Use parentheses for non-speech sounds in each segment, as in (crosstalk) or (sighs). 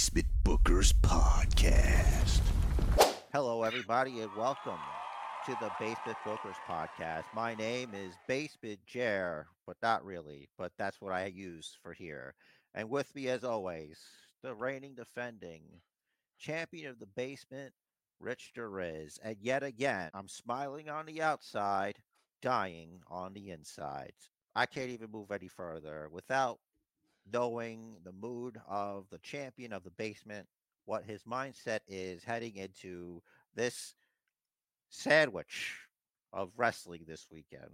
Basement Bookers Podcast. Hello, everybody, and welcome to the Basement Bookers Podcast. My name is Basement Jer, but not really, but that's what I use for here. And with me, as always, the reigning defending champion of the basement, Rich the Riz. And yet again, I'm smiling on the outside, dying on the inside. I can't even move any further without knowing the mood of the champion of the basement, what his mindset is heading into this sandwich of wrestling this weekend.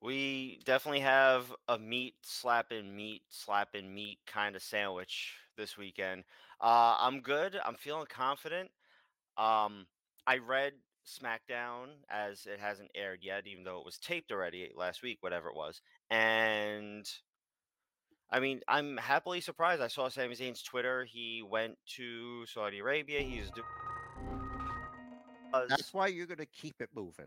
We definitely have a meat slapping meat slapping meat kind of sandwich this weekend. Uh, I'm good. I'm feeling confident. Um, I read SmackDown as it hasn't aired yet, even though it was taped already last week, whatever it was. And I mean, I'm happily surprised. I saw Sami Zayn's Twitter. He went to Saudi Arabia. He's doing. That's why you're going to keep it moving.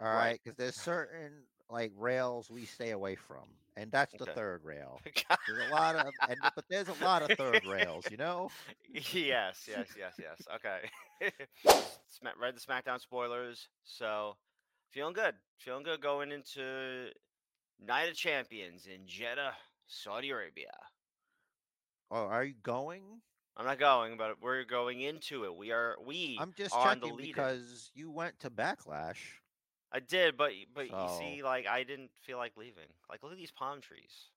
All Right. Because there's certain like rails we stay away from. And that's the Okay. third rail. (laughs) There's a lot of, and, but there's a lot of third rails, you know? yes, yes, yes, yes. Okay. (laughs) Sma- read the SmackDown spoilers, so feeling good. Feeling good going into Night of Champions in Jeddah, Saudi Arabia. Oh, are you going? I'm not going, but we're going into it. We are we I'm just are on the checking lead. because you went to Backlash. I did, but but you see, like I didn't feel like leaving. Like look at these palm trees.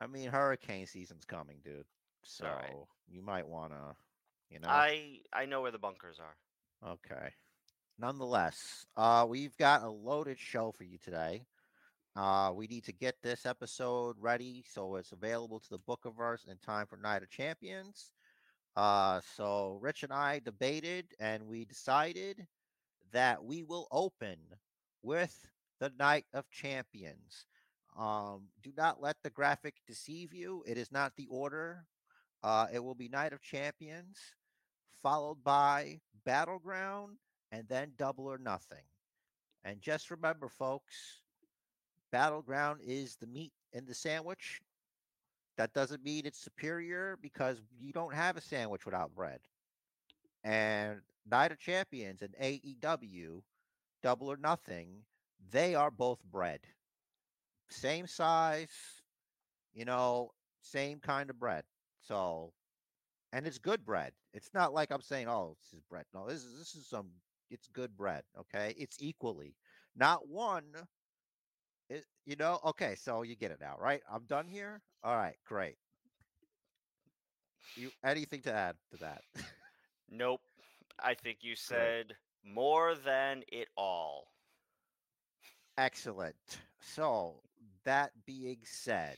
I mean, hurricane season's coming, dude. So alright. you might want to, you know. I I know where the bunkers are. Okay. Nonetheless, uh, we've got a loaded show for you today. Uh, we need to get this episode ready so it's available to the book of Bookerverse in time for Night of Champions. Uh, so Rich and I debated and we decided that we will open with the Night of Champions. Um, do not let the graphic deceive you. It is not the order. Uh, it will be Night of Champions, followed by Battleground, and then Double or Nothing. And just remember, folks, Battleground is the meat in the sandwich. That doesn't mean it's superior because you don't have a sandwich without bread. And Night of Champions and AEW, Double or Nothing, they are both bread. Same size, you know, same kind of bread. So, and it's good bread. It's not like I'm saying, oh, this is bread. No, this is this is some. It's good bread. Okay, it's equally, not one. It, you know, okay, so you get it now, right? I'm done here. All right, great. You anything to add to that? Nope. I think you (laughs) said more than it all. Excellent. So, that being said,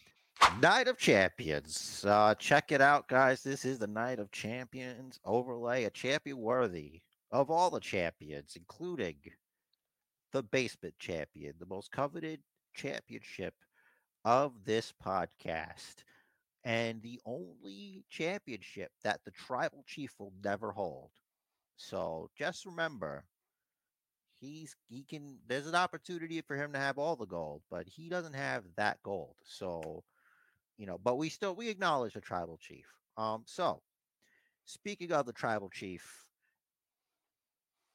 Night of Champions. Uh, check it out, guys. This is the Night of Champions overlay, a champion worthy of all the champions, including the basement champion, the most coveted championship of this podcast, and the only championship that the tribal chief will never hold. So just remember, he's he can there's an opportunity for him to have all the gold but he doesn't have that gold. So you know but we still we acknowledge the tribal chief. Um so speaking of the tribal chief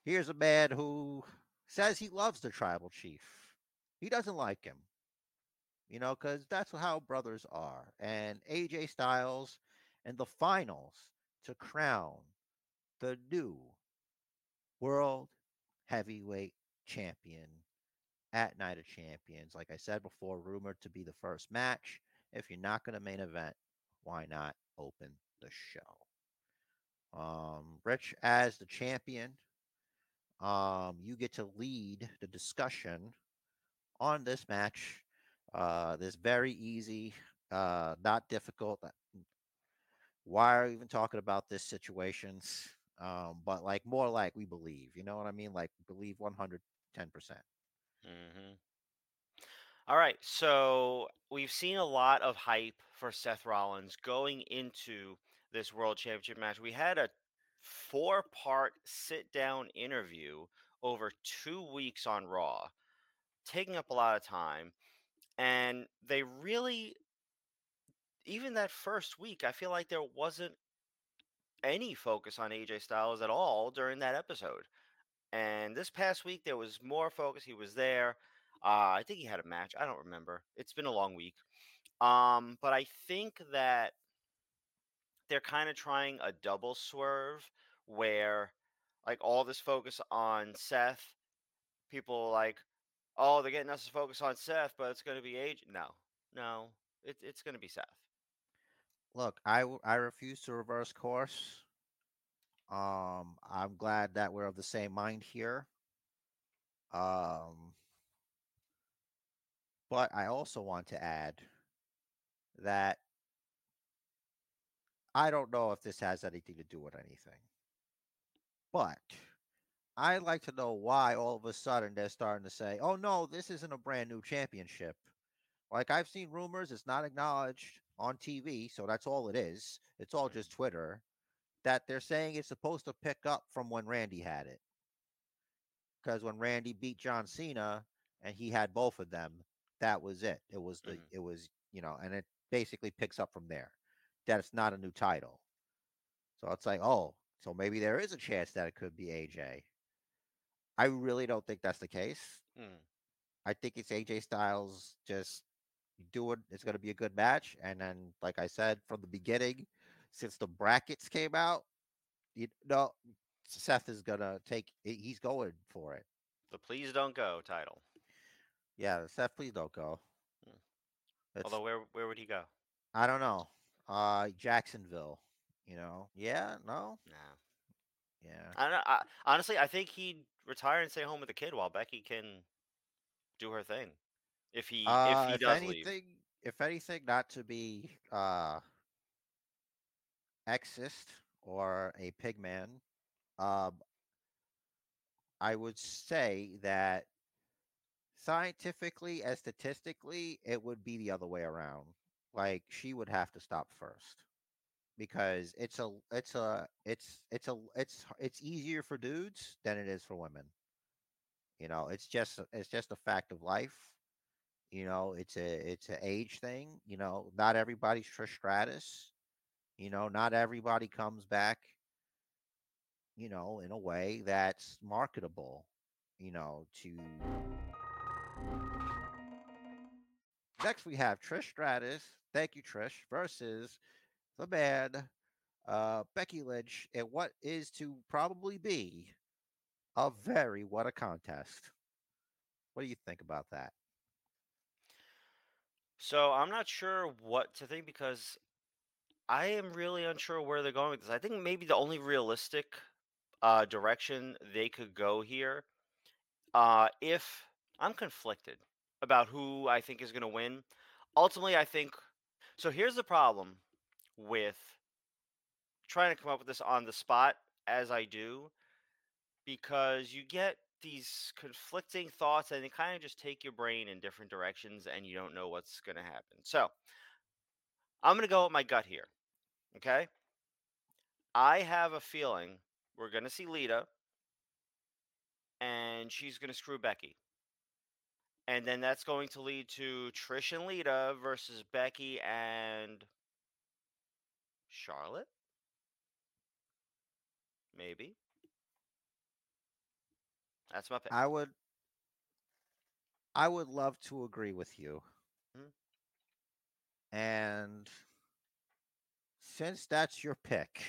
here's a man who says he loves the tribal chief he doesn't like him you know because that's how brothers are and aj styles and the finals to crown the new world heavyweight champion at Night of Champions. Like I said before, rumored to be the first match. If you're not going to main event, why not open the show? Um, Rich, as the champion, um, you get to lead the discussion on this match. Uh, this very easy, uh, not difficult. uh, Why are we even talking about this situations? um, but like more like we believe. You know what I mean? Like believe one hundred ten percent. hmm All right, so we've seen a lot of hype for Seth Rollins going into this World Championship match. We had a four-part sit-down interview over two weeks on Raw, taking up a lot of time, and they really even that first week, I feel like there wasn't any focus on AJ Styles at all during that episode. And this past week, there was more focus. He was there. Uh, I think he had a match. I don't remember. It's been a long week. Um, but I think that they're kind of trying a double swerve where, like, all this focus on Seth, people like, oh, they're getting us to focus on Seth, but it's going to be AJ. No, no, it, it's going to be Seth. Look, I I refuse to reverse course. Um, I'm glad that we're of the same mind here. Um, but I also want to add that I don't know if this has anything to do with anything. But I'd like to know why all of a sudden they're starting to say, oh no, this isn't a brand new championship. Like I've seen rumors, it's not acknowledged on TV, so that's all it is. It's all just Twitter. That they're saying it's supposed to pick up from when Randy had it. Because when Randy beat John Cena and he had both of them, that was it. It was the Mhm. it was, you know, and it basically picks up from there. That it's not a new title. So it's like, oh, so maybe there is a chance that it could be AJ. I really don't think that's the case. Hmm. I think it's AJ Styles just doing it. it's going to be a good match. And then, like I said from the beginning, since the brackets came out, you know, Seth is going to take, he's going for it. The please don't go title. Yeah, Seth, please don't go. Hmm. Although where where would he go? I don't know. Uh, Jacksonville, you know, yeah, no, Nah. yeah. I don't know. I, honestly, I think he'd retire and stay home with the kid while Becky can do her thing. If he Uh, if he if does anything, leave. if anything, not to be uh sexist or a pigman, um, I would say that scientifically and statistically, it would be the other way around. Like she would have to stop first because it's a it's a it's it's a it's it's easier for dudes than it is for women. You know, it's just it's just a fact of life. You know, it's a it's a age thing. You know, not everybody's Trish Stratus. You know, not everybody comes back. You know, in a way that's marketable. You know, to next we have Trish Stratus. Thank you, Trish, versus the man, uh, Becky Lynch, and what is to probably be a very what a contest. What do you think about that? So I'm not sure what to think because I am really unsure where they're going with this. I think maybe the only realistic uh, direction they could go here, uh, if I'm conflicted about who I think is going to win. Ultimately, I think so. Here's the problem with trying to come up with this on the spot as I do, because you get these conflicting thoughts and they kind of just take your brain in different directions and you don't know what's going to happen. So I'm going to go with my gut here. Okay. I have a feeling we're going to see Lita and she's going to screw Becky. And then that's going to lead to Trish and Lita versus Becky and Charlotte. Maybe. That's my pick. I would I would love to agree with you. Mhm. And since that's your pick,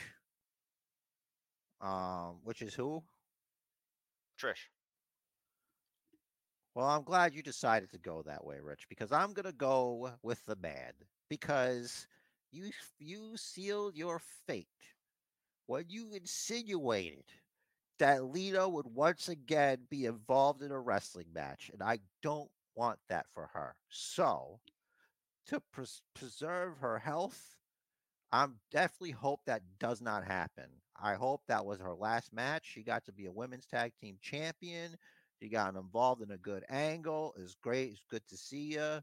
um, which is who? Trish. Well, I'm glad you decided to go that way, Rich, because I'm gonna go with the man because you you sealed your fate when you insinuated that Lita would once again be involved in a wrestling match, and I don't want that for her. So, to pres- preserve her health, I'm definitely hope that does not happen. I hope that was her last match. She got to be a women's tag team champion. She got involved in a good angle. It's great. It's good to see you.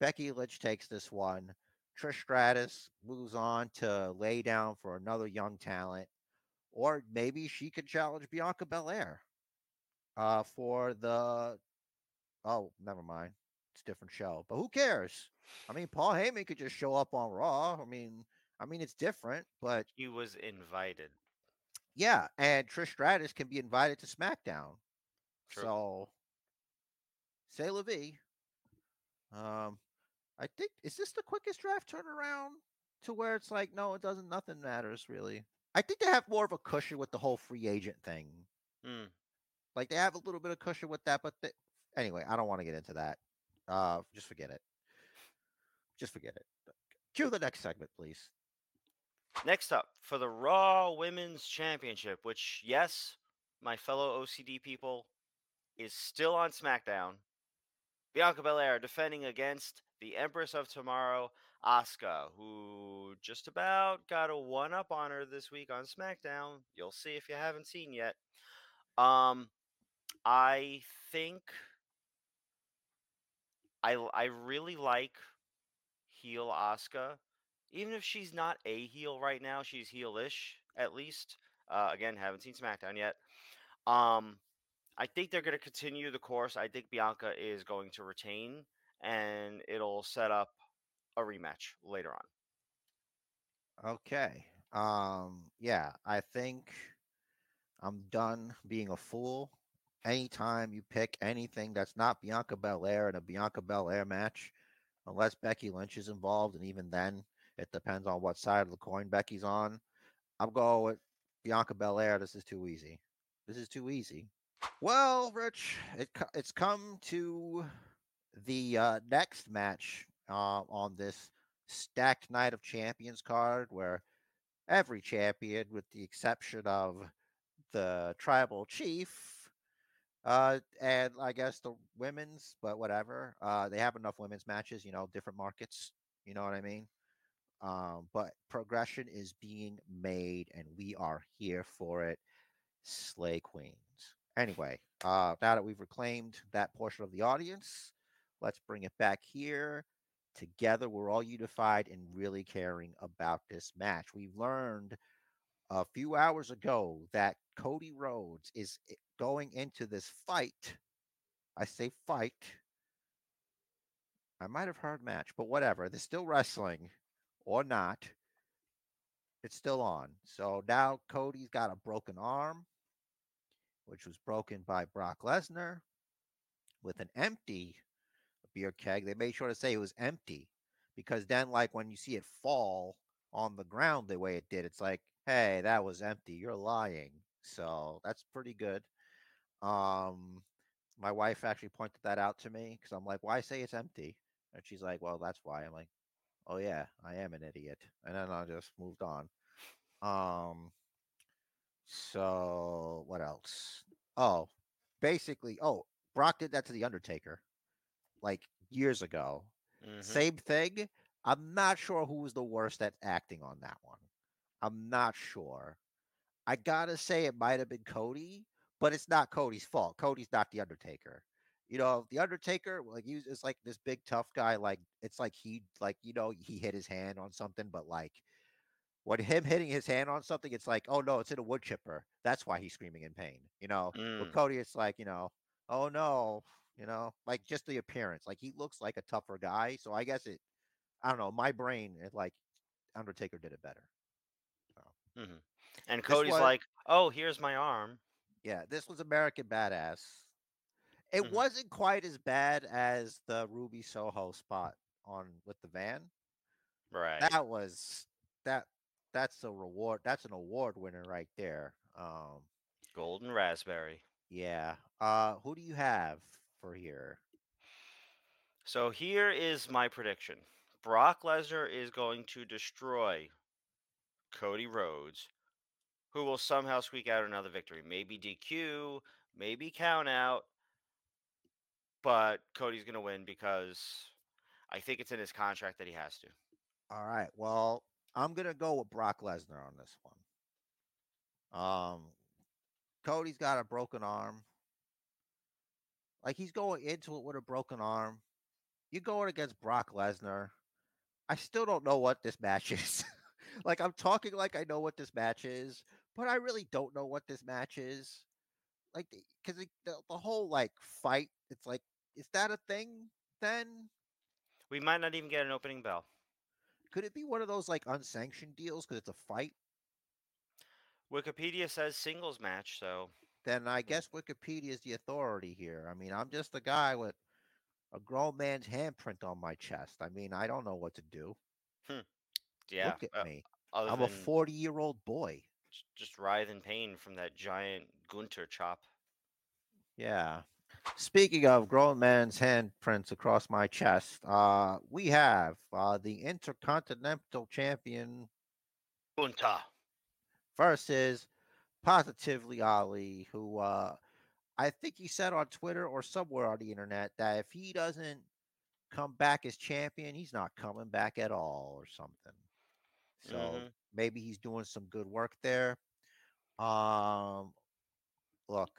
Becky Lynch takes this one. Trish Stratus moves on to lay down for another young talent, or maybe she could challenge Bianca Belair uh, for the. Oh, never mind. it's a different show. But who cares? I mean, Paul Heyman could just show up on Raw. I mean, I mean, it's different, but He was invited. yeah, and Trish Stratus can be invited to SmackDown. True. So, say vie. Um, I think is this the quickest draft turnaround to where it's like, no, it doesn't. Nothing matters really. I think they have more of a cushion with the whole free agent thing. Hmm. Like they have a little bit of cushion with that, but they, anyway, I don't want to get into that. Uh, just forget it. Just forget it. Cue the next segment, please. Next up for the Raw Women's Championship, which, yes, my fellow OCD people, is still on SmackDown. Bianca Belair defending against the Empress of Tomorrow, Asuka, who just about got a one up on her this week on SmackDown. You'll see if you haven't seen yet. Um, I think I I really like heel Asuka even if she's not a heel right now, she's heelish at least. Uh, again, haven't seen SmackDown yet. Um, I think they're going to continue the course. I think Bianca is going to retain, and it'll set up a rematch later on. Okay. Um, yeah, I think I'm done being a fool. Anytime you pick anything that's not Bianca Belair in a Bianca Belair match, unless Becky Lynch is involved, and even then, it depends on what side of the coin Becky's on. I'm going with Bianca Belair. This is too easy. This is too easy. Well, Rich, it it's come to the uh, next match uh, on this stacked Night of Champions card, where every champion, with the exception of the tribal chief, uh, and I guess the women's, but whatever, uh, they have enough women's matches. You know, different markets. You know what I mean? Um, but progression is being made, and we are here for it. Slay Queens. Anyway, uh, now that we've reclaimed that portion of the audience, let's bring it back here. Together, we're all unified and really caring about this match. We learned a few hours ago that Cody Rhodes is eh, going into this fight. I say fight. I might have heard match, but whatever. They're still wrestling or not. It's still on. So now Cody's got a broken arm, which was broken by Brock Lesnar with an empty beer keg. They made sure to say it was empty because then, like, when you see it fall on the ground the way it did, it's like, hey, that was empty. You're lying. So that's pretty good. Um, my wife actually pointed that out to me because I'm like, why say it's empty? And she's like, well, that's why. I'm like, oh yeah, I am an idiot. And then I just moved on. Um, so what else? Oh, basically, oh, Brock did that to the Undertaker, like years ago. Mhm. Same thing. I'm not sure who was the worst at acting on that one. I'm not sure. I gotta say it might have been Cody, but it's not Cody's fault. Cody's not the Undertaker. You know, the Undertaker, like he is like this big tough guy. Like it's like he like you know he hit his hand on something, but like when him hitting his hand on something, it's like oh no, it's in a wood chipper. That's why he's screaming in pain. You know, with Mm. Cody, it's like you know, oh no, you know, like just the appearance. Like he looks like a tougher guy. So I guess it, I don't know. My brain, it like Undertaker did it better. Mhm. And This Cody's one- like, "Oh, here's my arm." Yeah, this was American Badass. It Mhm. wasn't quite as bad as the Ruby Soho spot on with the van. Right. That was that that's a reward. That's an award winner right there. Um Golden raspberry. yeah. Uh who do you have for here? So here is my prediction. Brock Lesnar is going to destroy Cody Rhodes, who will somehow squeak out another victory. Maybe DQ, maybe count out, but Cody's going to win because I think it's in his contract that he has to. All right. Well, I'm gonna go with Brock Lesnar on this one. Um, Cody's got a broken arm. Like he's going into it with a broken arm. You're going against Brock Lesnar. I still don't know what this match (laughs) is. like I'm talking like I know what this match is, but I really don't know what this match is. Like because the, the whole like fight, it's like is that a thing then? We might not even get an opening bell. Could it be one of those like unsanctioned deals because it's a fight? Wikipedia says singles match, so Then I guess Wikipedia is the authority here. I mean, I'm just a guy with a grown man's handprint on my chest. I mean, I don't know what to do. yeah. Look at uh, me. I'm a 40 year old boy. just writhe in pain from that giant Gunther chop. Yeah. Speaking of grown man's handprints across my chest, uh, we have uh, the Intercontinental Champion Gunther. versus Positively Ali, who uh, I think he said on Twitter or somewhere on the internet that if he doesn't come back as champion, he's not coming back at all or something. So Mhm. maybe he's doing some good work there. Um, look,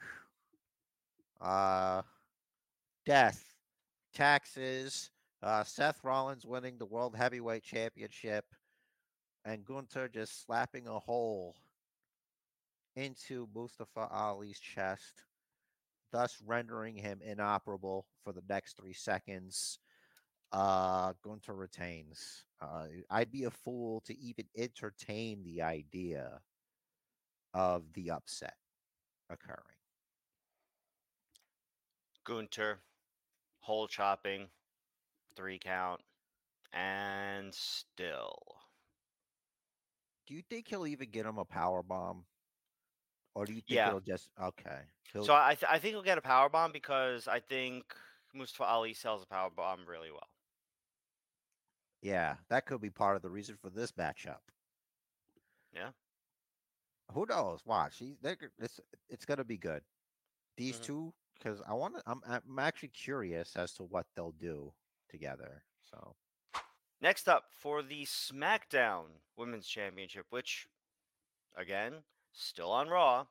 uh, death, taxes, uh, Seth Rollins winning the World Heavyweight Championship, and Gunther just slapping a hole into Mustafa Ali's chest, thus rendering him inoperable for the next three seconds. Uh, Gunther retains. Uh, I'd be a fool to even entertain the idea of the upset occurring. Gunther, hole chopping, three count, and still. Do you think he'll even get him a power bomb? Or do you think Yeah. it'll just okay? He'll, So I th- I think he'll get a power bomb because I think Mustafa Ali sells a power bomb really well. yeah, that could be part of the reason for this matchup. Yeah. Who knows? Watch. He, it's it's gonna be good. These Mhm. two, because I want to. I'm I'm actually curious as to what they'll do together. So Next up for the SmackDown Women's Championship, which, again, still on Raw.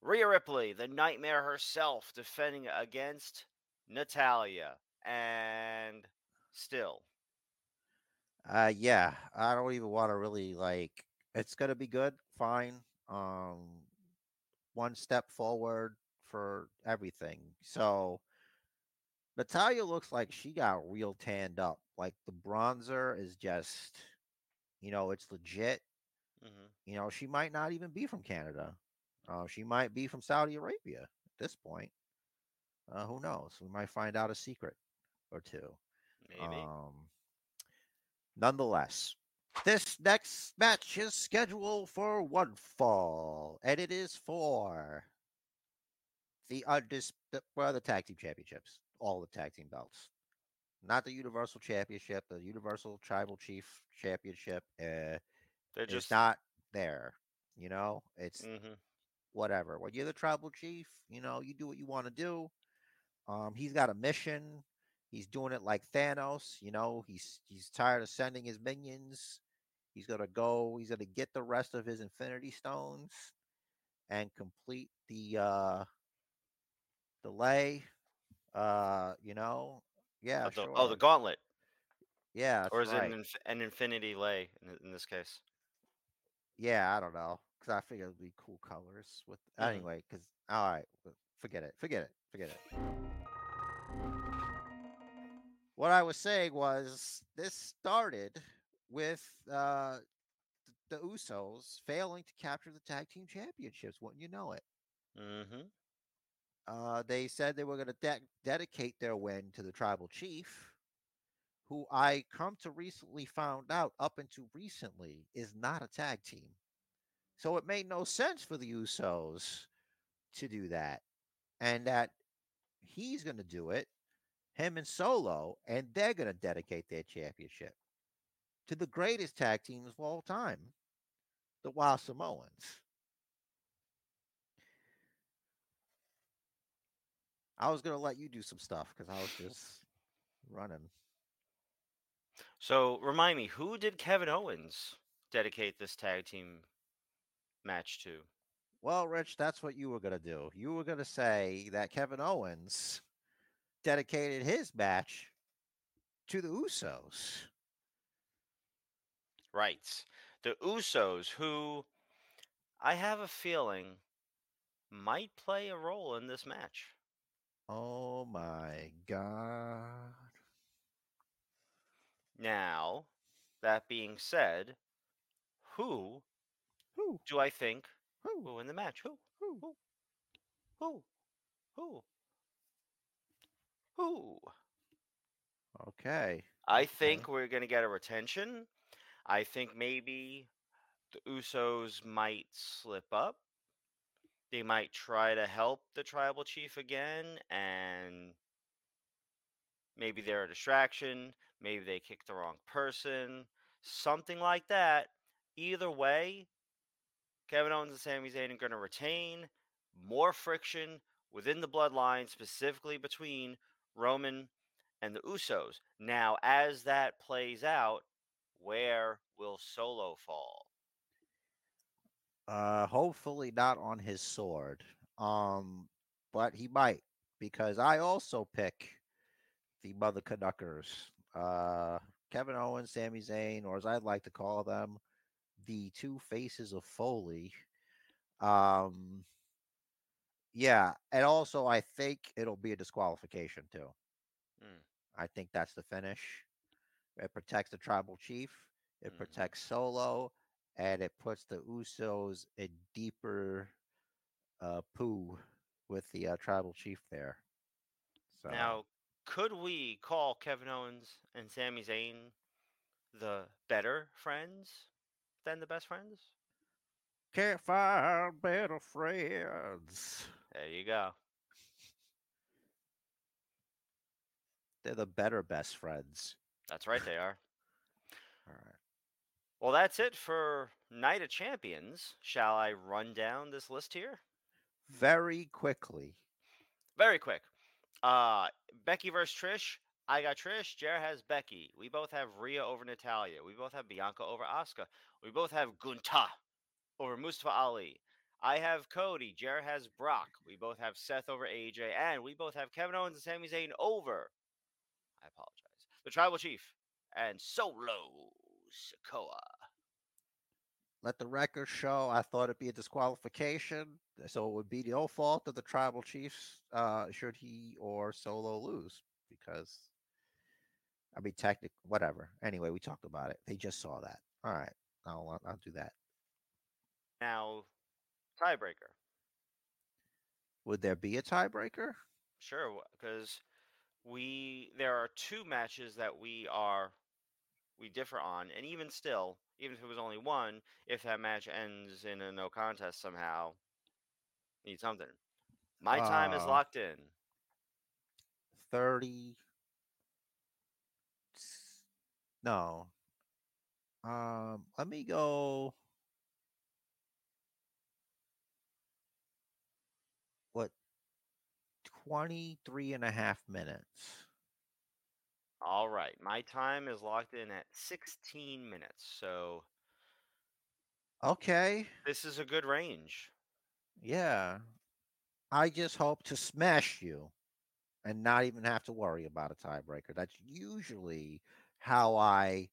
Rhea Ripley, the Nightmare herself, defending against Natalya, and still. Uh yeah, I don't even want to really like it's gonna be good, fine. Um one step forward for everything. So Natalya looks like she got real tanned up. Like the bronzer is just you know, it's legit. Hmm You know, she might not even be from Canada. Uh, she might be from Saudi Arabia at this point. Uh, who knows? We might find out a secret or two. Maybe. Um, nonetheless, this next match is scheduled for one fall, and it is for the undis the, well, the tag team championships, all the tag team belts, not the Universal Championship, the Universal Tribal Chief Championship. Uh, They're it's just. not there. You know, it's hmm whatever. When you're the tribal chief, you know, you do what you want to do. Um, he's got a mission. He's doing it like Thanos. You know, he's he's tired of sending his minions. He's gonna go. He's gonna get the rest of his Infinity Stones and complete the uh delay. Uh, you know, yeah, oh, the, sure. oh, the gauntlet. yeah, or is right. it an, inf- an infinity lay in, in this case? Yeah, I don't know because I figured it'd be cool colors with Mhm. anyway. Because all right, forget it, forget it, forget it. What I was saying was this started with uh, th- the Usos failing to capture the tag team championships. Wouldn't you know it? Mm-hmm. Uh, they said they were going to de- dedicate their win to the tribal chief, who I come to recently found out up until recently is not a tag team. So it made no sense for the Usos to do that, and that he's going to do it, him and Solo, and they're going to dedicate their championship to the greatest tag teams of all time, the Wild Samoans. I was gonna let you do some stuff because I was (laughs) just running. So remind me, who did Kevin Owens dedicate this tag team match to? Well, Rich, that's what you were gonna do. You were gonna say that Kevin Owens dedicated his match to the Usos. Right. The Usos, who I have a feeling might play a role in this match. Oh my god. Now, that being said, who Who? do I think Who? will win the match? Who? Who? Who? Who? Who? Who? Okay. I Okay. think we're going to get a retention. I think maybe the Usos might slip up. They might try to help the tribal chief again, and maybe they're a distraction. Maybe they kicked the wrong person. Something like that. Either way, Kevin Owens and Sami Zayn are going to retain more friction within the bloodline, specifically between Roman and the Usos. Now, as that plays out, where will Solo fall? Uh, hopefully not on his sword. Um, but he might because I also pick the Mother Canuckers. Uh, Kevin Owens, Sami Zayn, or as I'd like to call them, the two faces of Foley. Um, yeah, and also I think it'll be a disqualification too. Mm. I think that's the finish. It protects the tribal chief. It Mhm. protects Solo, and it puts the Usos in deeper uh, poo with the uh, tribal chief there. So Now, could we call Kevin Owens and Sami Zayn the better friends than the best friends? can't find better friends. There you go. They're the better best friends. That's right, they are. (laughs) All right. Well, that's it for Night of Champions. Shall I run down this list here? Very quickly. Very quick. Uh Becky versus Trish. I got Trish. Jer has Becky. We both have Rhea over Natalya. We both have Bianca over Asuka. We both have Gunther over Mustafa Ali. I have Cody. Jer has Brock. We both have Seth over AJ. And we both have Kevin Owens and Sami Zayn over. I apologize. The Tribal Chief and Solo Sikoa. Let the record show. I thought it'd be a disqualification, so it would be the no fault of the tribal chiefs uh, should he or Solo lose. Because, I mean, technic, whatever. Anyway, we talked about it. They just saw that. All right, I'll I'll do that. Now, tiebreaker. Would there be a tiebreaker? Sure, because we there are two matches that we are we differ on, and even still, even if it was only one, if that match ends in a no contest somehow, need something. My time is Uh, locked in. Thirty. No. Um, let me go. What? 23 and a half minutes. All right, my time is locked in at 16 minutes, so Okay. this is a good range. Yeah. I just hope to smash you and not even have to worry about a tiebreaker. That's usually how I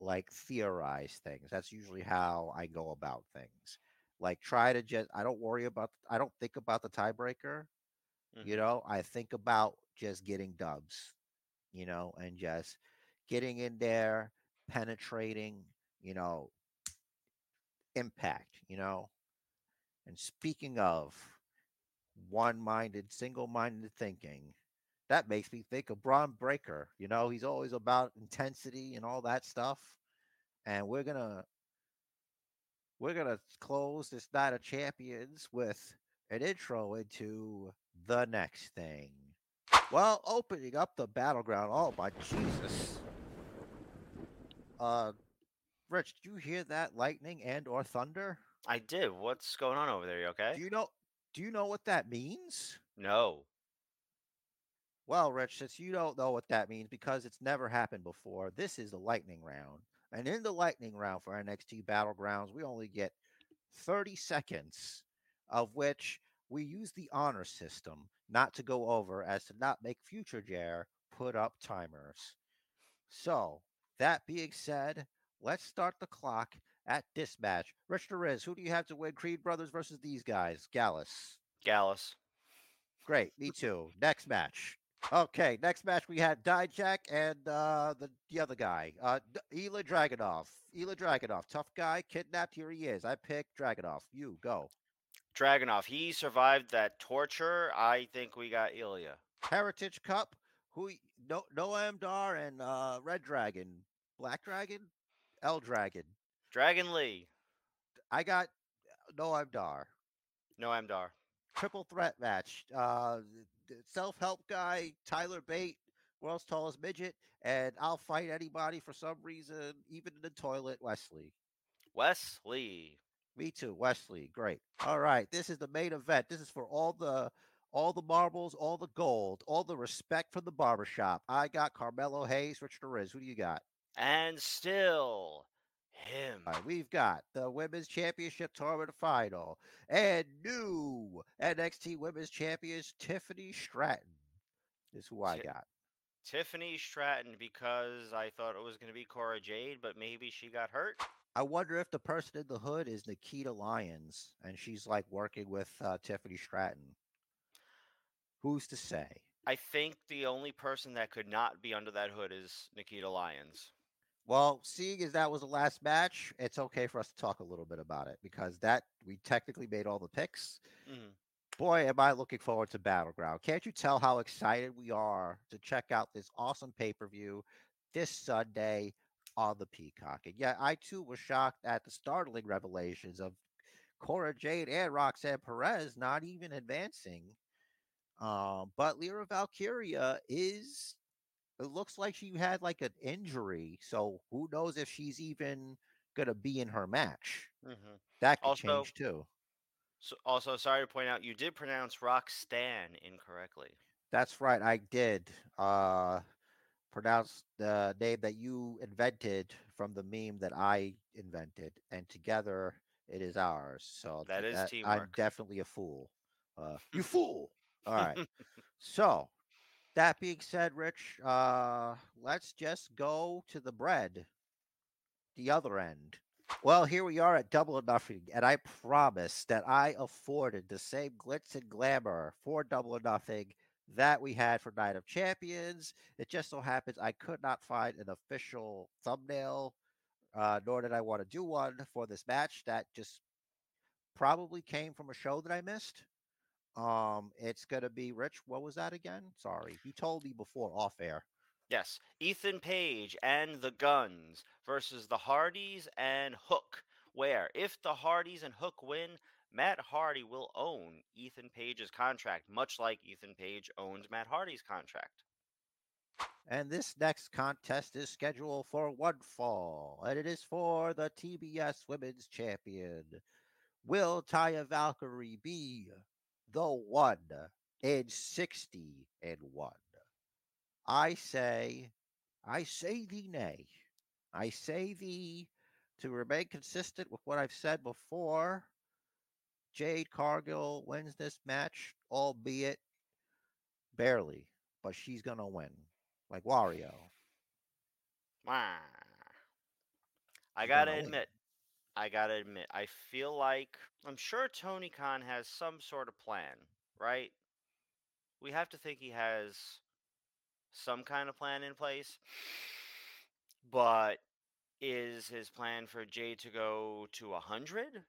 like theorize things. That's usually how I go about things. Like try to just I don't worry about I don't think about the tiebreaker. You Mhm. know, I think about just getting dubs, you know, and just getting in there, penetrating, you know, impact, you know. And speaking of one minded, single minded thinking, that makes me think of Bron Breakker. You know, he's always about intensity and all that stuff. And we're gonna we're gonna close this night of champions with an intro into the next thing. Well, opening up the battleground. Oh my Jesus. Uh Rich, did you hear that lightning and or thunder? I did. What's going on over there? You okay? Do you know do you know what that means? no. Well, Rich, since you don't know what that means because it's never happened before, this is the lightning round. And in the lightning round for NXT Battlegrounds, we only get 30 seconds, of which we use the honor system not to go over as to not make future Jer put up timers. So, that being said, let's start the clock at this match. Rich Riz, who do you have to win Creed Brothers versus these guys? Gallus. Gallus. Great, me too. Next match. Okay, next match we had Dijak and uh, the the other guy, uh, Ilja Dragunov. Ilja Dragunov, tough guy, kidnapped. Here he is. I pick Dragunov. You go. Dragunov, he survived that torture. I think we got Ilja. Heritage Cup. Who? No, Noam Dar and uh, Red Dragon, Black Dragon, L Dragon. Dragon Lee. I got Noam Dar. Noam Dar. Triple threat match. Uh, self help guy, Tyler Bate, world's tallest midget, and I'll fight anybody for some reason, even in the toilet, Wes Lee. Wesley. Me too, Wes Lee. Great. All right, this is the main event. This is for all the all the marbles, all the gold, all the respect from the barbershop. I got Carmelo Hayes, Richard Riz. Who do you got? And still him. All right, we've got the Women's Championship Tournament Final and new NXT Women's Champions Tiffany Stratton is who I got. Tiffany Stratton because I thought it was going to be Cora Jade, but maybe she got hurt. I wonder if the person in the hood is Nikita Lyons and she's like working with uh, Tiffany Stratton. Who's to say? I think the only person that could not be under that hood is Nikita Lyons. Well, seeing as that was the last match, it's okay for us to talk a little bit about it because that we technically made all the picks. Mhm. Boy, am I looking forward to Battleground. Can't you tell how excited we are to check out this awesome pay per view this Sunday on the Peacock? And yeah, I too was shocked at the startling revelations of Cora Jade and Roxanne Perez not even advancing. Um, but Lyra Valkyria is it looks like she had like an injury, so who knows if she's even gonna be in her match. Mhm. That could Also- change too. So, also, sorry to point out, you did pronounce Roxanne incorrectly. That's right, I did. Uh pronounce the name that you invented from the meme that I invented, and together it is ours. So That th- is I'm definitely a fool. Uh, (laughs) you fool! All right. (laughs) so that being said, Rich, uh, let's just go to the bread, the other end. Well, here we are at Double or Nothing, and I promise that I afforded the same glitz and glamour for Double or Nothing that we had for Night of Champions. It just so happens I could not find an official thumbnail, uh, nor did I want to do one for this match. That just probably came from a show that I missed. Um, it's gonna be Rich. What was that again? Sorry, you told me before off air. Yes, Ethan Page and the Gunns versus the Hardys and Hook. Where if the Hardys and Hook win, Matt Hardy will own Ethan Page's contract, much like Ethan Page owns Matt Hardy's contract. And this next contest is scheduled for one fall, and it is for the TBS Women's Champion. Will Taya Valkyrie be the one in 60 and one? I say, I say thee nay. I say thee to remain consistent with what I've said before. Jade Cargill wins this match, albeit barely, but she's gonna win, like Wario. I gotta gonna win. admit, I gotta admit, I feel like I'm sure Tony Khan has some sort of plan, right? We have to think he has some kind of plan in place. But is his plan for Jade to go to a hundred?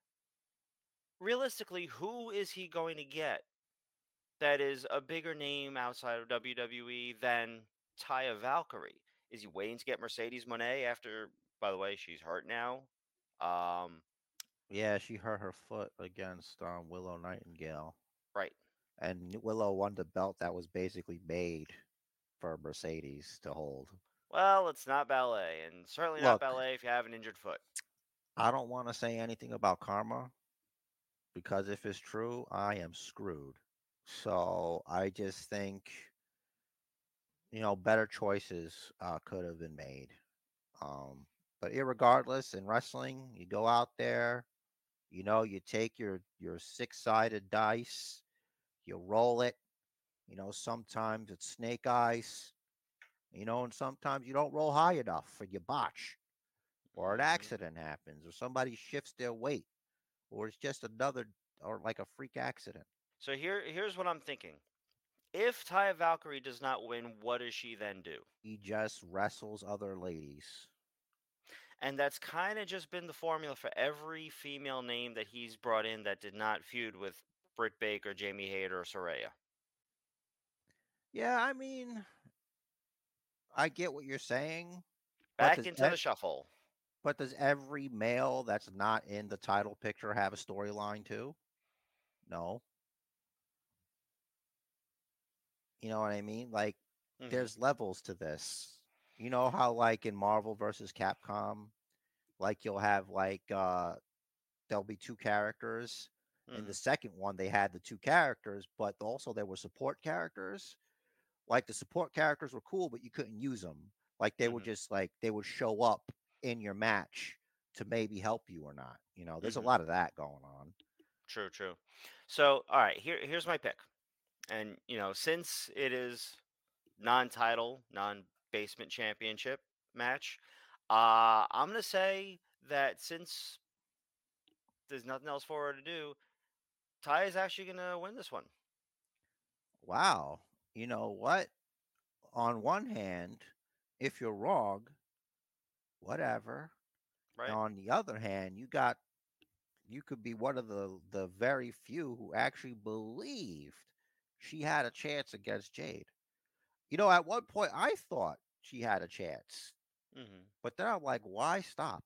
Realistically, who is he going to get that is a bigger name outside of WWE than Taya Valkyrie? Is he waiting to get Mercedes Moné after? By the way, she's hurt now. Um, Yeah, she hurt her foot against um, Willow Nightingale, right. and Willow won the belt that was basically made for Mercedes to hold. Well, it's not ballet, and certainly not ballet if you have an injured foot. I don't want to say anything about karma because if it's true, I am screwed. So I just think, you know, better choices uh, could have been made. Um, but irregardless, in wrestling, you go out there, you know, you take your your six sided dice, you roll it. You know, sometimes it's snake eyes. You know, and sometimes you don't roll high enough or you botch or an Mhm. accident happens, or somebody shifts their weight, or it's just another, or like a freak accident. So here, here's what I'm thinking. If Taya Valkyrie does not win, what does she then do? He just wrestles other ladies. And that's kind of just been the formula for every female name that he's brought in that did not feud with Britt Baker, Jamie Hayter, or Saraya. Yeah, I mean, I get what you're saying. Back into ev- the shuffle. But does every male that's not in the title picture have a storyline too? No. You know what I mean? Like, Mhm. there's levels to this. You know how, like, in Marvel versus Capcom, like, you'll have, like, uh, there'll be two characters. In the second one, they had the two characters, but also there were support characters. Like, the support characters were cool, but you couldn't use them. Like, they would Mhm. just, like, they would show up in your match to maybe help you or not. You know, there's Mhm. a lot of that going on. True, true. So, all right, here here's my pick. And, you know, since it is non-title, non-basement championship match, uh I'm going to say that since there's nothing else for her to do, Ty is actually going to win this one. Wow. You know what? On one hand, if you're wrong, whatever. Right? On the other hand, you got you could be one of the the very few who actually believed she had a chance against Jade. You know, at one point I thought she had a chance, Mhm. but then I'm like, why stop?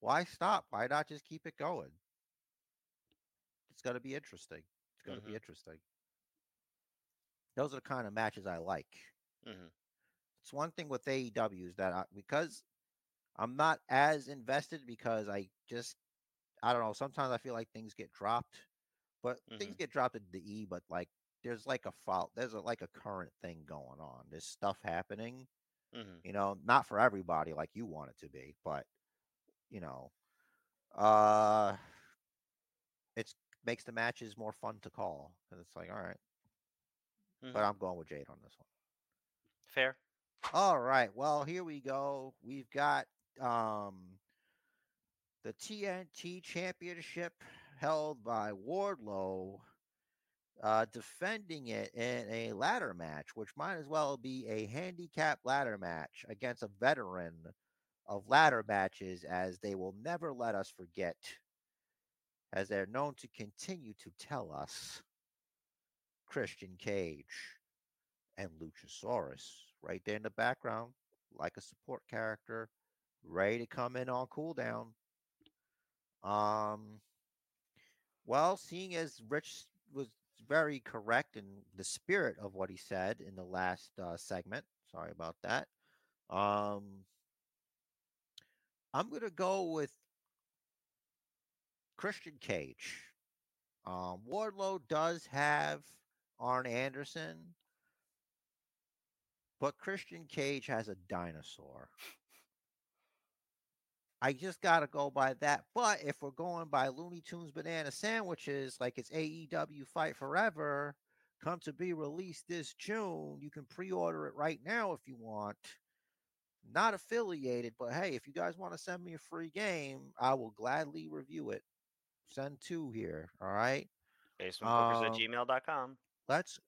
Why stop? Why not just keep it going? It's gonna be interesting. It's gonna be Mhm. interesting. Those are the kind of matches I like. Mhm. It's one thing with AEW is that I, because I'm not as invested because I just I don't know. Sometimes I feel like things get dropped, but things Mhm. get dropped at the E. But like there's like a fault. There's a, like a current thing going on. There's stuff happening. Mhm. You know, not for everybody like you want it to be, but you know, uh, it's makes the matches more fun to call because it's like all right. Mhm. But I'm going with Jade on this one. Fair. All right. Well, here we go. We've got um the TNT Championship held by Wardlow uh defending it in a ladder match, which might as well be a handicap ladder match against a veteran of ladder matches as they will never let us forget as they're known to continue to tell us Christian Cage and Luchasaurus right there in the background, like a support character, ready to come in on cooldown. Um, well, seeing as Rich was very correct in the spirit of what he said in the last uh, segment, sorry about that. Um, I'm gonna go with Christian Cage. Um, Wardlow does have Arn Anderson, but Christian Cage has a dinosaur. I just gotta go by that. But if we're going by Looney Tunes banana sandwiches, like it's AEW Fight Forever, come to be released this June. You can pre-order it right now if you want. Not affiliated, but hey, if you guys want to send me a free game, I will gladly review it. Send two here. All right. Basementbookers at Um, gmail.com. Let's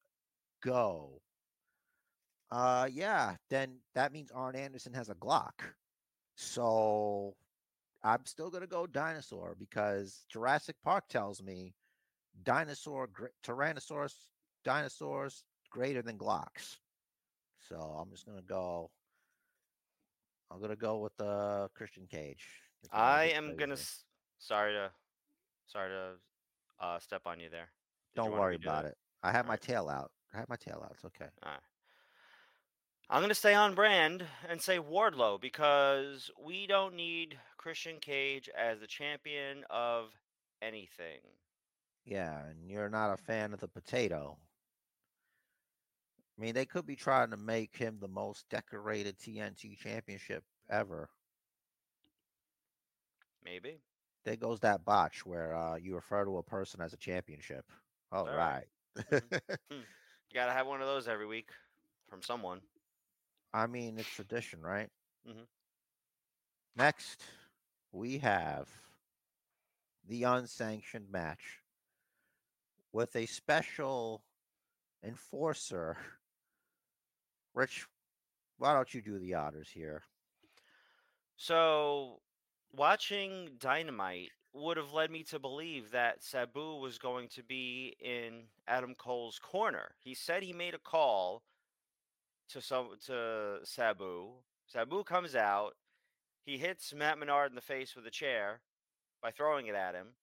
go. Uh yeah, then that means Arn Anderson has a Glock. So I'm still gonna go dinosaur because Jurassic Park tells me dinosaur gr- Tyrannosaurus dinosaurs greater than Glocks. So I'm just gonna go. I'm gonna go with uh, Christian Cage. you I am gonna. s- Sorry to, sorry to, uh, step on you there. Did Don't wanna worry about it. I have my Alright. tail out. I have my tail out. It's okay. Alright. I'm gonna stay on brand and say Wardlow because we don't need Christian Cage as the champion of anything. Yeah, and you're not a fan of the potato. I mean, they could be trying to make him the most decorated TNT championship ever. Maybe. There goes that botch where uh, you refer to a person as a championship. All All right. right. You (laughs) gotta have one of those every week from someone. I mean, it's tradition, right? Mhm. Next, we have the unsanctioned match with a special enforcer. Rich, why don't you do the honors here? So, watching Dynamite would have led me to believe that Sabu was going to be in Adam Cole's corner. He said he made a call to some to Sabu. Sabu comes out. He hits Matt Menard in the face with a chair by throwing it at him.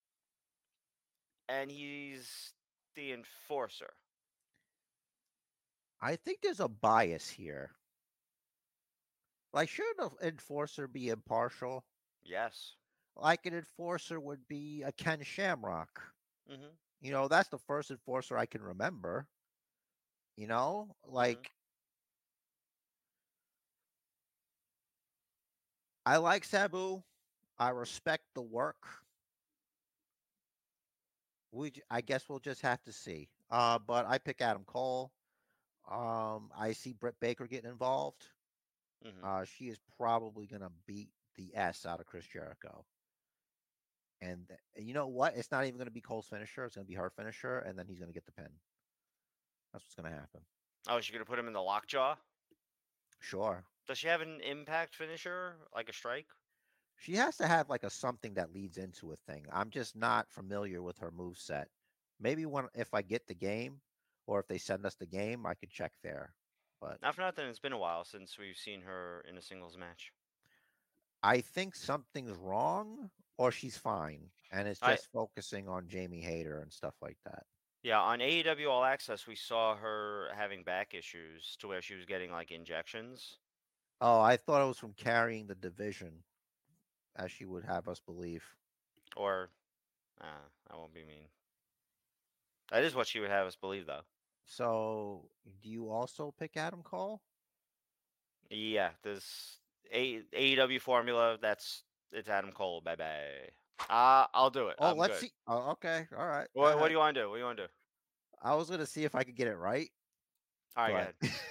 And he's the enforcer. I think there's a bias here. Like, shouldn't an enforcer be impartial? Yes. Like an enforcer would be a Ken Shamrock. hmm You know, that's the first enforcer I can remember. You know, like I like Sabu. I respect the work. We, I guess we'll just have to see. Uh, but I pick Adam Cole. Um, I see Britt Baker getting involved. hmm Uh, she is probably gonna beat the S out of Chris Jericho. And th- and you know what? It's not even gonna be Cole's finisher. It's gonna be her finisher, and then he's gonna get the pin. That's what's gonna happen. Oh, is she gonna put him in the lockjaw? Sure. Does she have an impact finisher, like a strike? She has to have like a something that leads into a thing. I'm just not familiar with her move set. Maybe when if I get the game, or if they send us the game, I could check there. But Not for nothing. It's been a while since we've seen her in a singles match. I think something's wrong, or she's fine, and it's I- just focusing on Jamie Hayter and stuff like that. Yeah, on AEW All Access, we saw her having back issues to where she was getting like injections. Oh, I thought it was from carrying the division, as she would have us believe. Or, uh, I won't be mean. That is what she would have us believe, though. So, do you also pick Adam Cole? Yeah, this A- AEW formula, that's it's Adam Cole. Bye bye. Uh, I'll do it. Oh, I'm let's good. see. Oh, okay, all right. What, what do you want to do? What do you want to do? I was gonna see if I could get it right. All right, (laughs)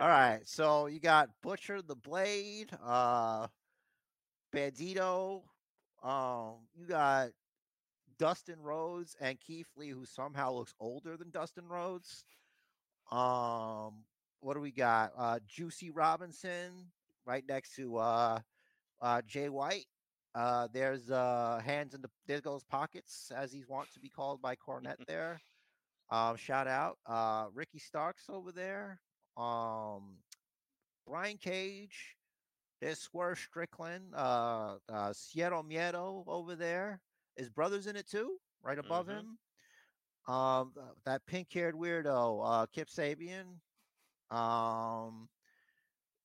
all right. So you got Butcher the Blade, uh, Bandito. Um, you got Dustin Rhodes and Keith Lee, who somehow looks older than Dustin Rhodes. Um, what do we got? Uh, Juicy Robinson right next to uh, uh, Jay White. Uh, there's uh, hands in the there goes pockets as he's wont to be called by Cornette (laughs) there. Um, shout out uh, Ricky Starks over there. Um, Brian Cage. There's Swerve Strickland. Uh, uh, Cero Miedo over there. His brother's in it too, right above Mhm. him. Um, that pink-haired weirdo, uh, Kip Sabian. Um,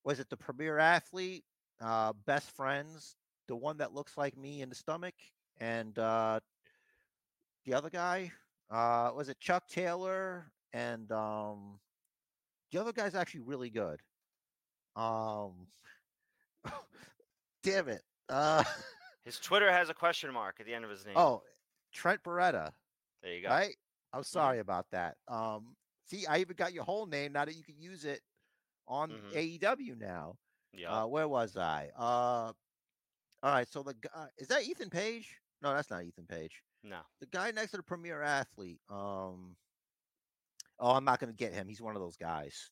was it the premier athlete? Uh, best friends, the one that looks like me in the stomach, and uh, the other guy. Uh, was it Chuck Taylor? And um, the other guy's actually really good. Um, (laughs) damn it. Uh, (laughs) His Twitter has a question mark at the end of his name. oh, Trent Beretta. there you go. Right? I'm sorry about that. Um, see, I even got your whole name now that you can use it on Mhm. AEW now. Yeah. Uh, where was I? Uh, all right. So the guy is that Ethan Page? No, that's not Ethan Page. no. The guy next to the premier athlete. Um, oh, I'm not gonna get him. He's one of those guys.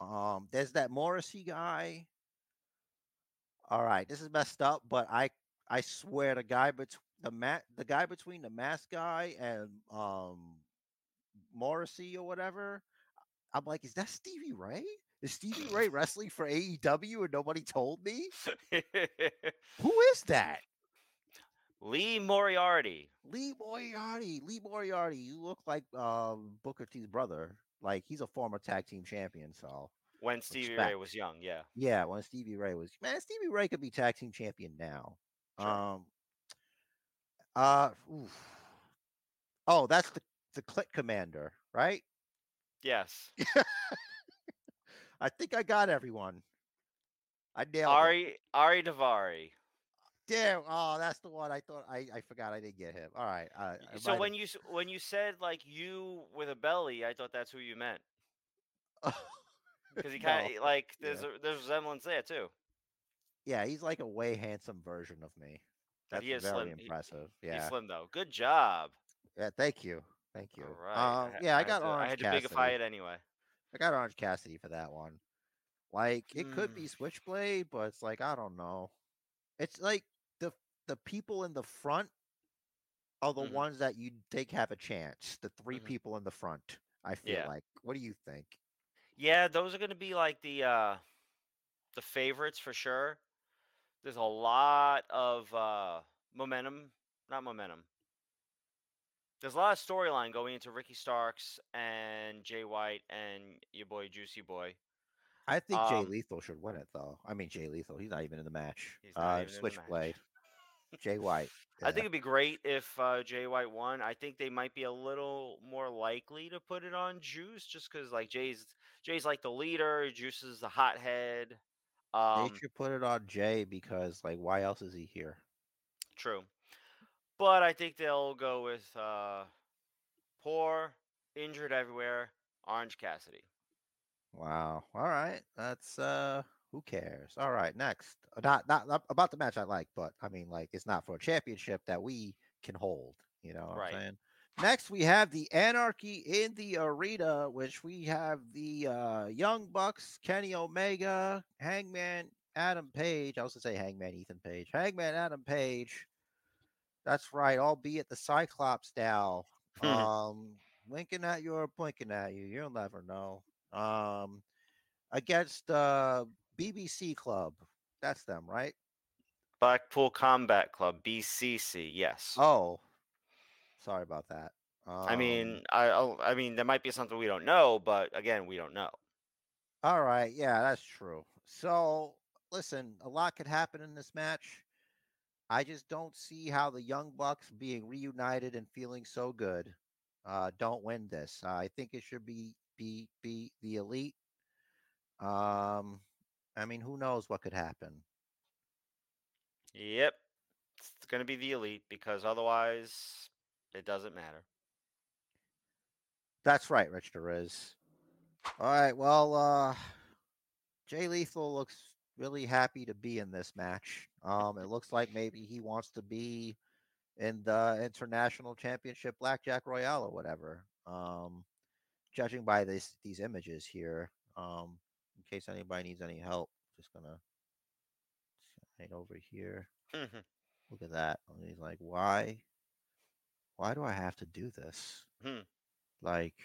Um, there's that Morrissey guy. All right, this is messed up, but I I swear the guy bet the mat the guy between the mask guy and um Morrissey or whatever. I'm like, is that Stevie Ray? Is Stevie Ray (laughs) wrestling for AEW and nobody told me? (laughs) Who is that? Lee Moriarty. Lee Moriarty. Lee Moriarty. You look like um, Booker T's brother. Like he's a former tag team champion. So When Stevie Ray was young, yeah. yeah, when Stevie Ray was man, Stevie Ray could be tag team champion now. Sure. Um. Uh. oof. Oh, that's the the Click Commander, right? Yes. (laughs) I think I got everyone. I nailed it. Ari Ari Daivari. Damn. Oh, that's the one. I thought I I forgot I didn't get him. All right. Uh, So when you when you said like you with a belly, I thought that's who you meant (laughs) because he kind of like Yeah. there's a, there's resemblance there too. Yeah, he's like a way handsome version of me. That's he is very slim. He- impressive. He's Yeah. slim though. Good job. Yeah, thank you. Thank you. Right. Um, yeah, I had got to, Orange I had to Cassidy. bigify it anyway. I got Orange Cassidy for that one. Like it could Mm. be Switchblade, but it's like I don't know. It's like the people in the front are the Mhm. ones that you think have a chance. The 3 Mhm. people in the front. I feel Yeah. like. What do you think? Yeah, those are going to be like the uh the favorites for sure. There's a lot of uh momentum, not momentum. There's a lot of storyline going into Ricky Starks and Jay White and your boy Juicy Boy. I think Jay Um, Lethal should win it though. I mean Jay Lethal, he's not even in the match. He's not uh even in the match. Switchblade. Jay White. I think it'd be great if uh, Jay White won. I think they might be a little more likely to put it on Juice, just because like Jay's Jay's like the leader, Juice is the hothead. they Um, should put it on Jay because like why else is he here? True. But I think they'll go with uh, poor, injured everywhere, Orange Cassidy. Wow. All right. That's uh who cares? All right, next. Not not, not about the match I like, but I mean like it's not for a championship that we can hold, you know what Right. I'm saying? Next we have the Anarchy in the Arena, which we have the uh Young Bucks, Kenny Omega, Hangman Adam Page. I was gonna say Hangman Ethan Page. Hangman Adam Page. That's right, albeit the Cyclops style. um winking at you or blinking at you, you'll never know um against uh BBC Club. That's them, right? Blackpool Combat Club, BCC. Yes. Oh, sorry about that. Um, I mean, I I'll- mean, there might be something we don't know, but again, we don't know. all right, yeah, that's true. So, listen, a lot could happen in this match. I just don't see how the Young Bucks being reunited and feeling so good uh don't win this. I think it should be be be the elite. Um I mean, who knows what could happen? Yep. It's going to be the elite because otherwise it doesn't matter. That's right, Rich the Riz. All right, well, uh Jay Lethal looks really happy to be in this match. Um, it looks like maybe he wants to be in the International Championship Blackjack Royale or whatever. Um, judging by this these images here, um, case anybody needs any help, just gonna right over here. Mhm. Look at that. And he's like, why? Why do I have to do this? Hmm. Like,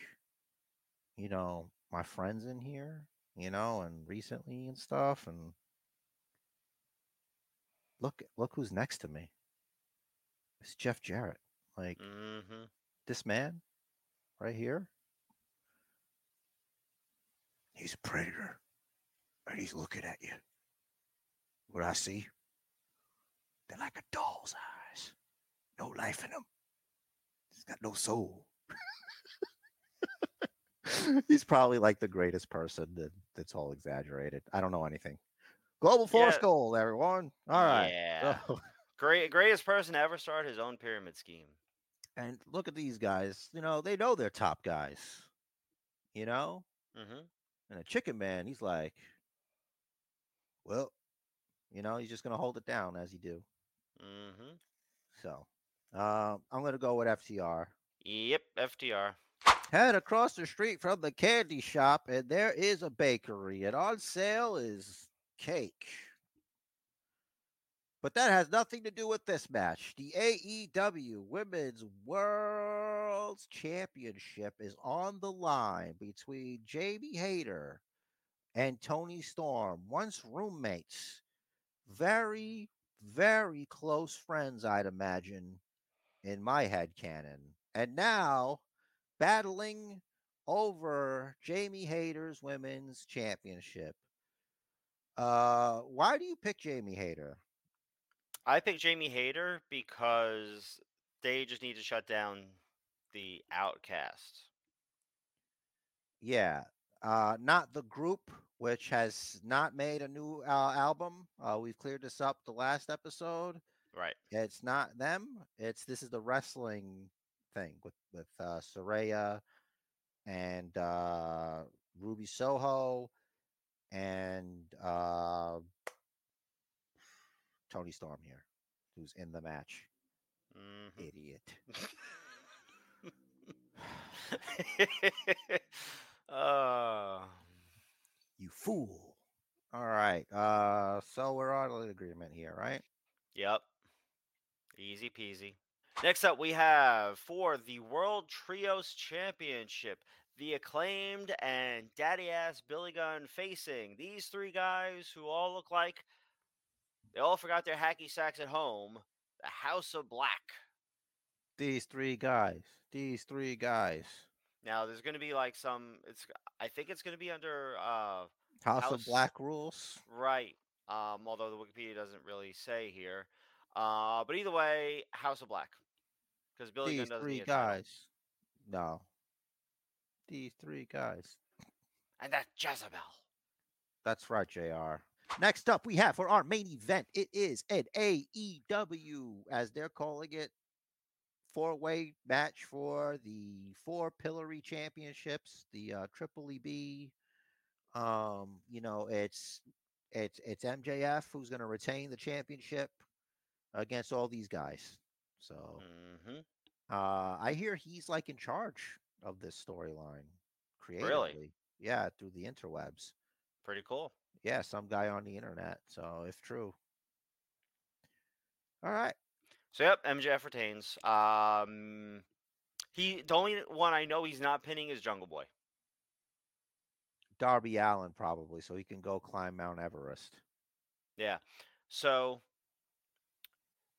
you know, my friends in here, you know, and recently and stuff, and look, look who's next to me. It's Jeff Jarrett. Like Mhm. this man, right here. He's a predator, and he's looking at you. What I see? They're like a doll's eyes. No life in them. He's got no soul. (laughs) He's probably like the greatest person that, that's all exaggerated. I don't know anything. Global Force Yeah. Gold, everyone. All right. Yeah. (laughs) So, Great, greatest person to ever start his own pyramid scheme. and look at these guys. You know, they know they're top guys. You know? hmm And a chicken man, he's like, well, you know, he's just going to hold it down as he do. Mm-hmm. So uh, I'm going to go with FTR. Yep, FTR. Head across the street from the candy shop, and there is a bakery, and on sale is cake. But that has nothing to do with this match. The AEW Women's World Championship is on the line between Jamie Hayter and Toni Storm, once roommates, very, very close friends, I'd imagine, in my head canon. And now battling over Jamie Hayter's Women's Championship. Uh, why do you pick Jamie Hayter? I picked Jamie Hayter because they just need to shut down the Outcast. Yeah, uh, not the group, which has not made a new uh, album. Uh, we've cleared this up the last episode. Right. It's not them. It's this is the wrestling thing with with uh, Saraya and uh, Ruby Soho and uh, Toni Storm here, who's in the match. hmm Idiot. (laughs) (sighs) (laughs) (laughs) uh, You fool. All right. Uh, so we're on in agreement here, right? yep. Easy peasy. Next up, we have for the World Trios Championship, the acclaimed and daddy ass Billy Gunn facing these three guys who all look like they all forgot their hacky sacks at home. The House of Black. These three guys. These three guys. Now, there's going to be like some. It's. I think it's going to be under. uh House, House- of Black rules. Right. Um, although the Wikipedia doesn't really say here. Uh, but either way, House of Black. Because Billy These Gunn doesn't three need guys. No. These three guys. And that Jezebel. That's right, JR. Next up, we have for our main event, it is an AEW, as they're calling it, four way match for the four pillory championships, the uh, Triple EB. Um, you know, it's it's it's MJF who's going to retain the championship against all these guys. So hmm uh, I hear he's like in charge of this storyline creatively. Yeah, through the interwebs. Pretty cool. Yeah, some guy on the internet. So if true. All right. So yep, MJF retains. Um, he the only one I know he's not pinning is Jungle Boy. Darby Allin probably, so he can go climb Mount Everest. Yeah. So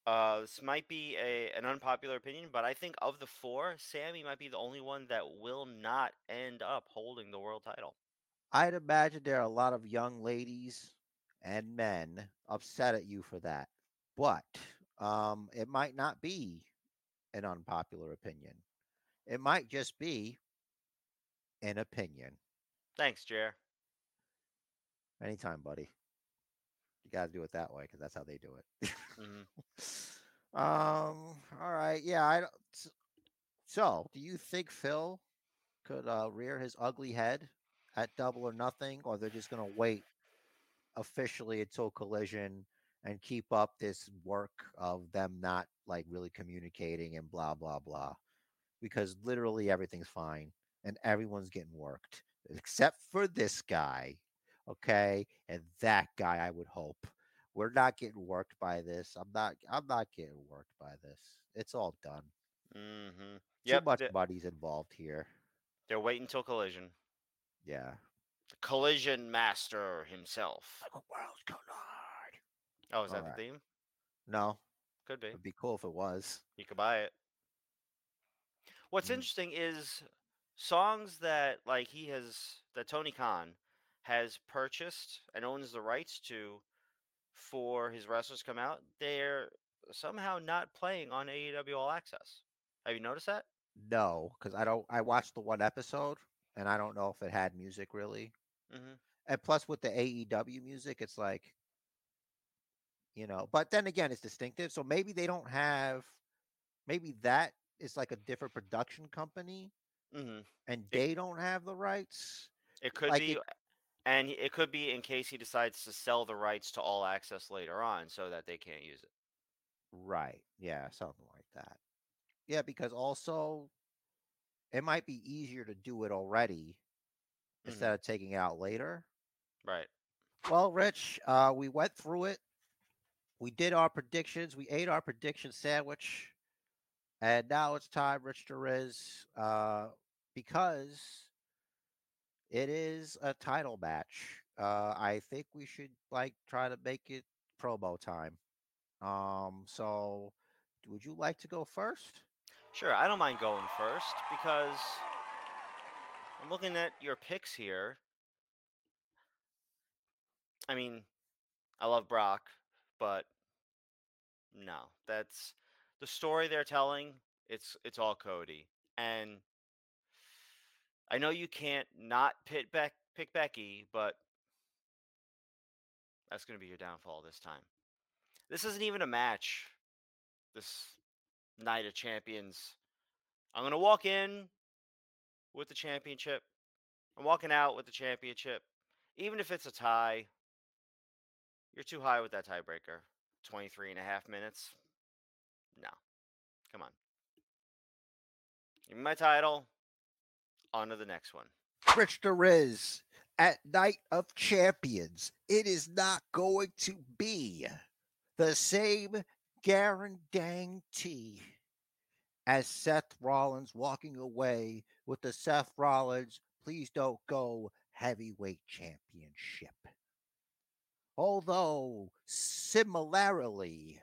uh, this might be a an unpopular opinion, but I think of the four, Sammy might be the only one that will not end up holding the world title. I'd imagine there are a lot of young ladies and men upset at you for that. But um, it might not be an unpopular opinion. It might just be an opinion. Thanks, Jer. Anytime, buddy. You got to do it that way because that's how they do it. hmm (laughs) um. All right. Yeah. I. don't- So, do you think Phil could uh, rear his ugly head at Double or Nothing, or they're just gonna wait officially until Collision and keep up this work of them not like really communicating and blah blah blah? Because literally everything's fine and everyone's getting worked (laughs) except for this guy. Okay, and that guy, I would hope. We're not getting worked by this. I'm not. I'm not getting worked by this. It's all done. hmm Too Yep. much th- money's involved here. they're waiting until collision. Yeah. Collision master himself. Like a world collide. Oh, is that Alright. the theme? No, Could be. it'd be cool if it was. You could buy it. What's Mm. interesting is songs that like he has that Tony Khan has purchased and owns the rights to for his wrestlers come out, they're somehow not playing on AEW All Access. Have you noticed that? No, because I don't. I watched the one episode, and I don't know if it had music really. hmm And plus, with the AEW music, it's like, you know. But then again, it's distinctive. So maybe they don't have. Maybe that is like a different production company, hmm and It- they don't have the rights. It could Like be, it- and it could be in case he decides to sell the rights to All Access later on, so that they can't use it. Right. Yeah, something like that. Yeah, because also it might be easier to do it already Mhm. instead of taking it out later. Right. Well, Rich, uh, we went through it. We did our predictions. We ate our prediction sandwich. And now it's time, Rich the Riz, uh, because it is a title match. Uh, I think we should like try to make it promo time. Um, so would you like to go first? Sure, I don't mind going first because I'm looking at your picks here. I mean, I love Brock, but no, that's the story they're telling. It's it's all Cody, and I know you can't not pit Beck pick Becky, but that's going to be your downfall this time. This isn't even a match. This Night of Champions. I'm going to walk in with the championship. I'm walking out with the championship. Even if it's a tie, you're too high with that tiebreaker. 23 and a half minutes. No. Come on. Give me my title. On to the next one. Rich Riz at Night of Champions. It is not going to be the same guarantee as Seth Rollins walking away with the Seth Rollins Please Don't Go Heavyweight Championship. Although, similarly,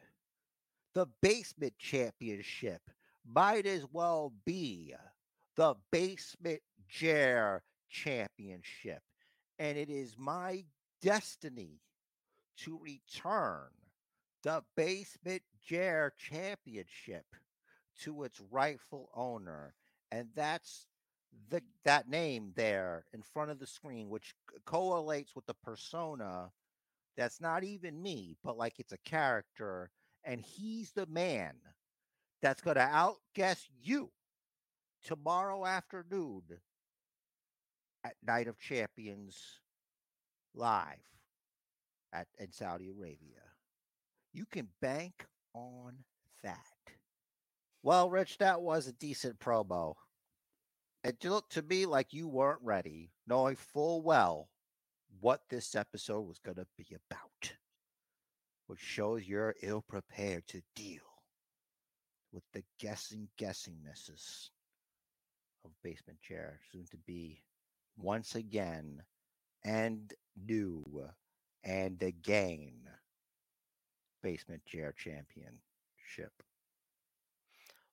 the Basement Championship might as well be the Basement Chair Championship. And it is my destiny to return the Basement Chair Championship to its rightful owner. And that's the that name there in front of the screen, which correlates with the persona that's not even me, but like it's a character, and he's the man that's gonna outguess you tomorrow afternoon at Night of Champions live at in Saudi Arabia. You can bank on that. Well, Rich, that was a decent promo. It looked to me like you weren't ready, knowing full well what this episode was going to be about, which shows you're ill prepared to deal with the guessing guessingnesses of Basement Chair, soon to be once again and new and again Basement Chair Championship.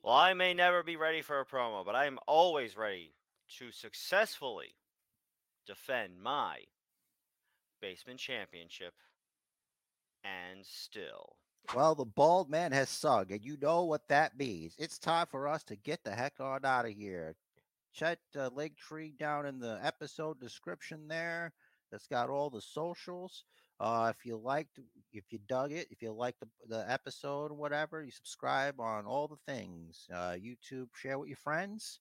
Well, I may never be ready for a promo, but I am always ready to successfully defend my basement championship and still. Well, the bald man has sung, and you know what that means. It's time for us to get the heck on out of here. Check the link tree down in the episode description there. That's got all the socials. Uh, if you liked, if you dug it, if you liked the, the episode or whatever, you subscribe on all the things. Uh, YouTube, share with your friends.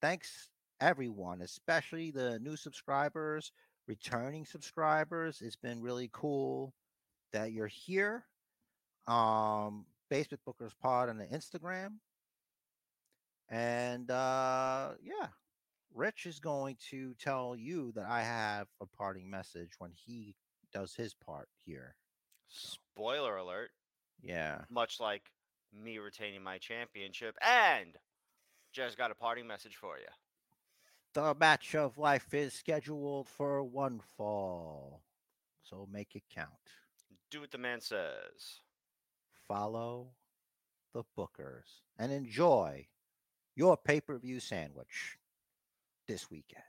Thanks, everyone, especially the new subscribers, returning subscribers. It's been really cool that you're here. Um, Basement Bookers Pod on the Instagram. And uh, yeah, Rich is going to tell you that I have a parting message when he does his part here. Spoiler alert. Yeah. Much like me retaining my championship and just got a parting message for you. The match of life is scheduled for one fall. So make it count. Do what the man says. Follow the bookers and enjoy your pay per view sandwich this weekend.